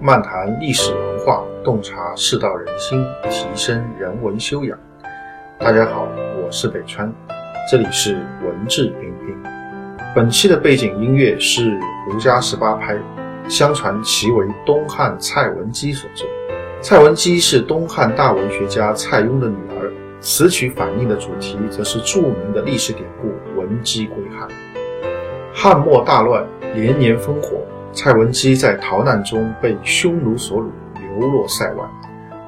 漫谈历史文化，洞察世道人心，提升人文修养。大家好，我是北川，这里是文质彬彬。本期的背景音乐是胡笳十八拍，相传其为东汉蔡文姬所作。蔡文姬是东汉大文学家蔡邕的女儿，此曲反映的主题则是著名的历史典故“文姬归汉”。汉末大乱，连年烽火。蔡文姬在逃难中被匈奴所掳，流落塞外。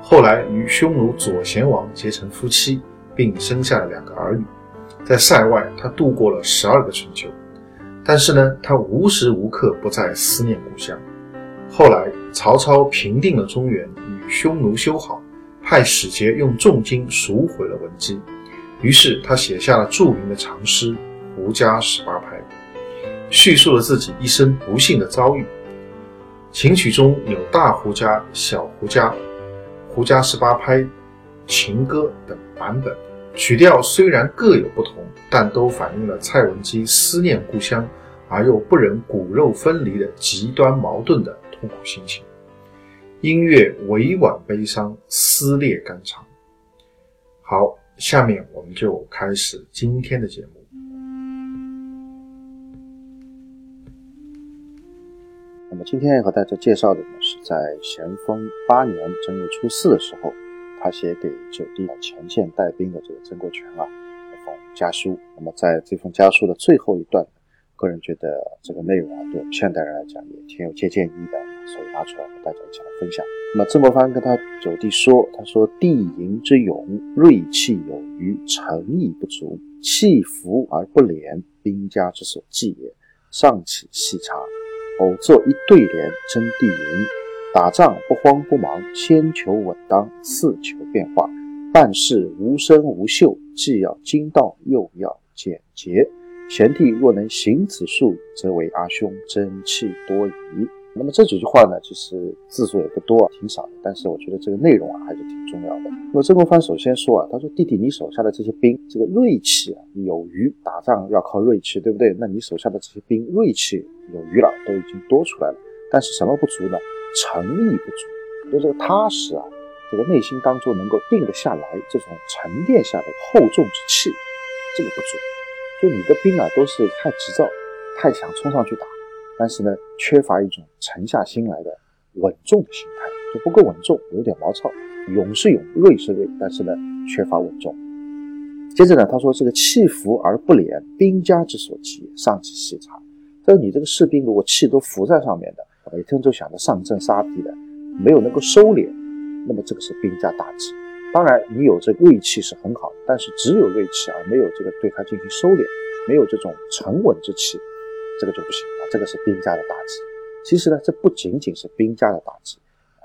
后来与匈奴左贤王结成夫妻，并生下了两个儿女。在塞外，他度过了十二个春秋。但是呢，他无时无刻不在思念故乡。后来，曹操平定了中原，与匈奴修好，派使节用重金赎回了文姬。于是，他写下了著名的长诗《胡笳十八拍》。叙述了自己一生不幸的遭遇。琴曲中有大胡笳、小胡笳、胡笳十八拍、情歌等版本，曲调虽然各有不同，但都反映了蔡文姬思念故乡而又不忍骨肉分离的极端矛盾的痛苦心情。音乐委婉悲伤，撕裂肝肠。好，下面我们就开始今天的节目。今天要和大家介绍的呢，是在咸丰八年正月初四的时候，他写给九弟前线带兵的这个曾国荃啊一封家书。那么在这封家书的最后一段，个人觉得这个内容啊，对我们现代人来讲也挺有借鉴意义的，所以拿出来和大家一起来分享。那么曾国藩跟他九弟说：“他说地营之勇，锐气有余，诚意不足，气浮而不廉，兵家之所忌也。上起细察。”偶作一对联，真地云：打仗不慌不忙，先求稳当，次求变化。办事无声无秀，既要精到，又要简洁。贤弟若能行此术，则为阿兄争气多矣。那么这几句话呢，其实字数也不多，挺少的，但是我觉得这个内容啊还是挺重要的。那么曾国藩首先说啊，他说弟弟，你手下的这些兵，这个锐气啊有余，打仗要靠锐气，对不对？那你手下的这些兵，锐气有余了，都已经多出来了，但是什么不足呢？诚意不足，就这个踏实啊，这个内心当中能够定得下来，这种沉淀下的厚重之气，这个不足。就你的兵啊，都是太急躁，太想冲上去打。但是呢，缺乏一种沉下心来的稳重的心态，就不够稳重，有点毛糙。勇是勇，锐是锐，但是呢，缺乏稳重。接着呢，他说这个气浮而不敛，兵家之所忌，上起细察。他说你这个士兵如果气都浮在上面的，每天都想着上阵杀敌的，没有能够收敛，那么这个是兵家大忌。当然，你有这锐气是很好，但是只有锐气而没有这个对他进行收敛，没有这种沉稳之气。这个就不行，这个是兵家的大忌。其实呢，这不仅仅是兵家的大忌，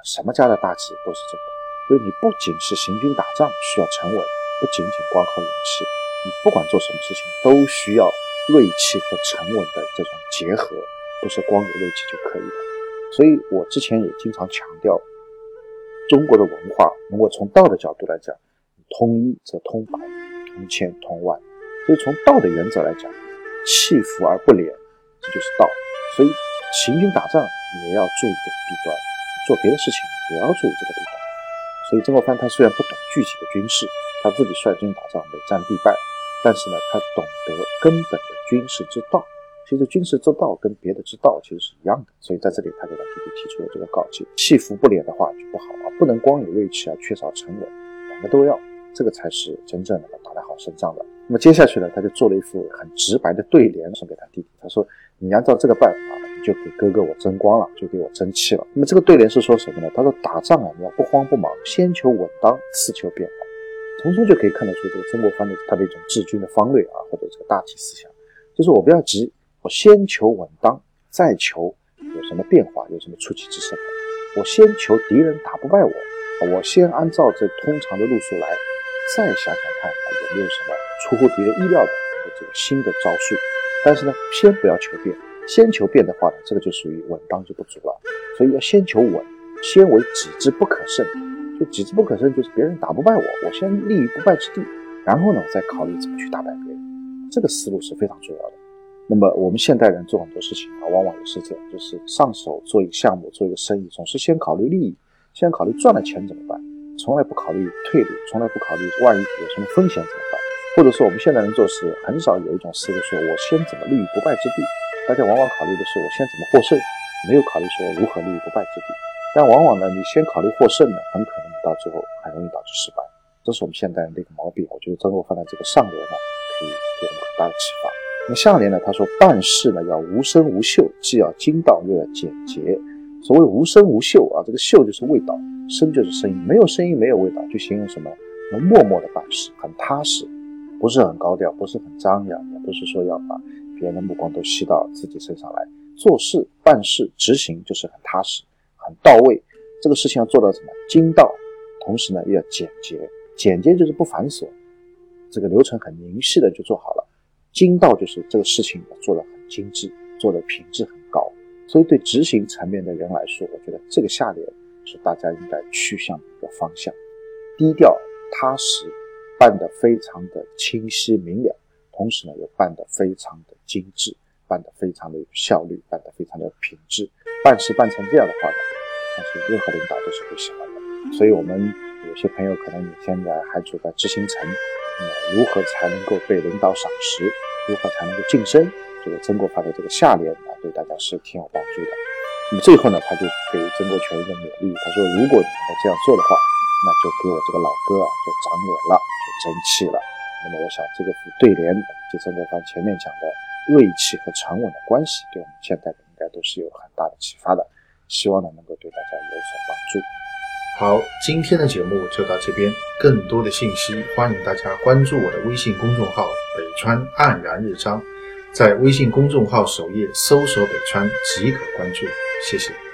什么家的大忌都是这个。就是你不仅是行军打仗需要沉稳，不仅仅光靠勇气，你不管做什么事情都需要锐气和沉稳的这种结合，不是光有锐气就可以的。所以我之前也经常强调，中国的文化如果从道的角度来讲，通一则通百，通千通万。所以从道的原则来讲，气浮而不敛。这就是道，所以行军打仗也要注意这个弊端，做别的事情也要注意这个弊端。所以曾国藩他虽然不懂具体的军事，他自己率军打仗每战必败，但是呢，他懂得根本的军事之道。其实军事之道跟别的之道其实是一样的。所以在这里他给他弟弟提出了这个告诫：气浮不敛的话就不好啊，不能光有锐气啊，缺少沉稳，两个都要，这个才是真正能够打得好胜仗的。那么接下去呢，他就做了一副很直白的对联送给他弟弟，他说。你按照这个办法，你就给哥哥我争光了，就给我争气了。那么这个对联是说什么呢？他说打仗啊，你要不慌不忙，先求稳当，次求变化。从中就可以看得出这个曾国藩的他的一种治军的方略啊，或者这个大体思想，就是我不要急，我先求稳当，再求有什么变化，有什么出奇制胜。我先求敌人打不败我，我先按照这通常的路数来，再想想看有没有什么出乎敌人意料的这个新的招数。但是呢，先不要求变，先求变的话呢，这个就属于稳当就不足了。所以要先求稳，先为己之不可胜。就己之不可胜，就是别人打不败我，我先立于不败之地，然后呢，再考虑怎么去打败别人。这个思路是非常重要的。那么我们现代人做很多事情啊，往往也是这样，就是上手做一个项目、做一个生意，总是先考虑利益，先考虑赚了钱怎么办，从来不考虑退路，从来不考虑万一有什么风险怎么办。或者说我们现代人做事很少有一种思路，说我先怎么立于不败之地。大家往往考虑的是我先怎么获胜，没有考虑说如何立于不败之地。但往往呢，你先考虑获胜呢，很可能你到最后很容易导致失败。这是我们现代人的一个毛病。我觉得曾国藩的这个上联呢，可以给我们很大的启发。那么下联呢？他说办事呢要无声无秀，既要精到又要简洁。所谓无声无秀啊，这个秀就是味道，声就是声音，没有声音没有味道，就形容什么？能默默的办事，很踏实，不是很高调，不是很张扬，也不是说要把别人的目光都吸到自己身上来。做事办事执行就是很踏实，很到位。这个事情要做到什么？精到，同时呢又要简洁。简洁就是不繁琐，这个流程很明细的就做好了。精到就是这个事情做得很精致，做的品质很高，所以对执行层面的人来说，我觉得这个下联是大家应该趋向的一个方向。低调踏实，办得非常的清晰明了，同时呢又办得非常的精致，办得非常的有效率，办得非常的品质。办事办成这样的话呢，相信任何领导都是会喜欢的。所以，我们有些朋友可能你现在还处在执行层。那么如何才能够被领导赏识？如何才能够晋升？这个曾国藩的这个下联啊，对大家是挺有帮助的。那么最后呢，他就给曾国荃一个勉励，他说：“如果你能够这样做的话，那就给我这个老哥啊，就长脸了，就争气了。”那么我想，这个对联以及曾国藩前面讲的锐气和沉稳的关系，对我们现代人应该都是有很大的启发的。希望呢，能够对大家有所帮助。好，今天的节目就到这边。更多的信息，欢迎大家关注我的微信公众号“北川黯然日章”，在微信公众号首页搜索“北川”即可关注。谢谢。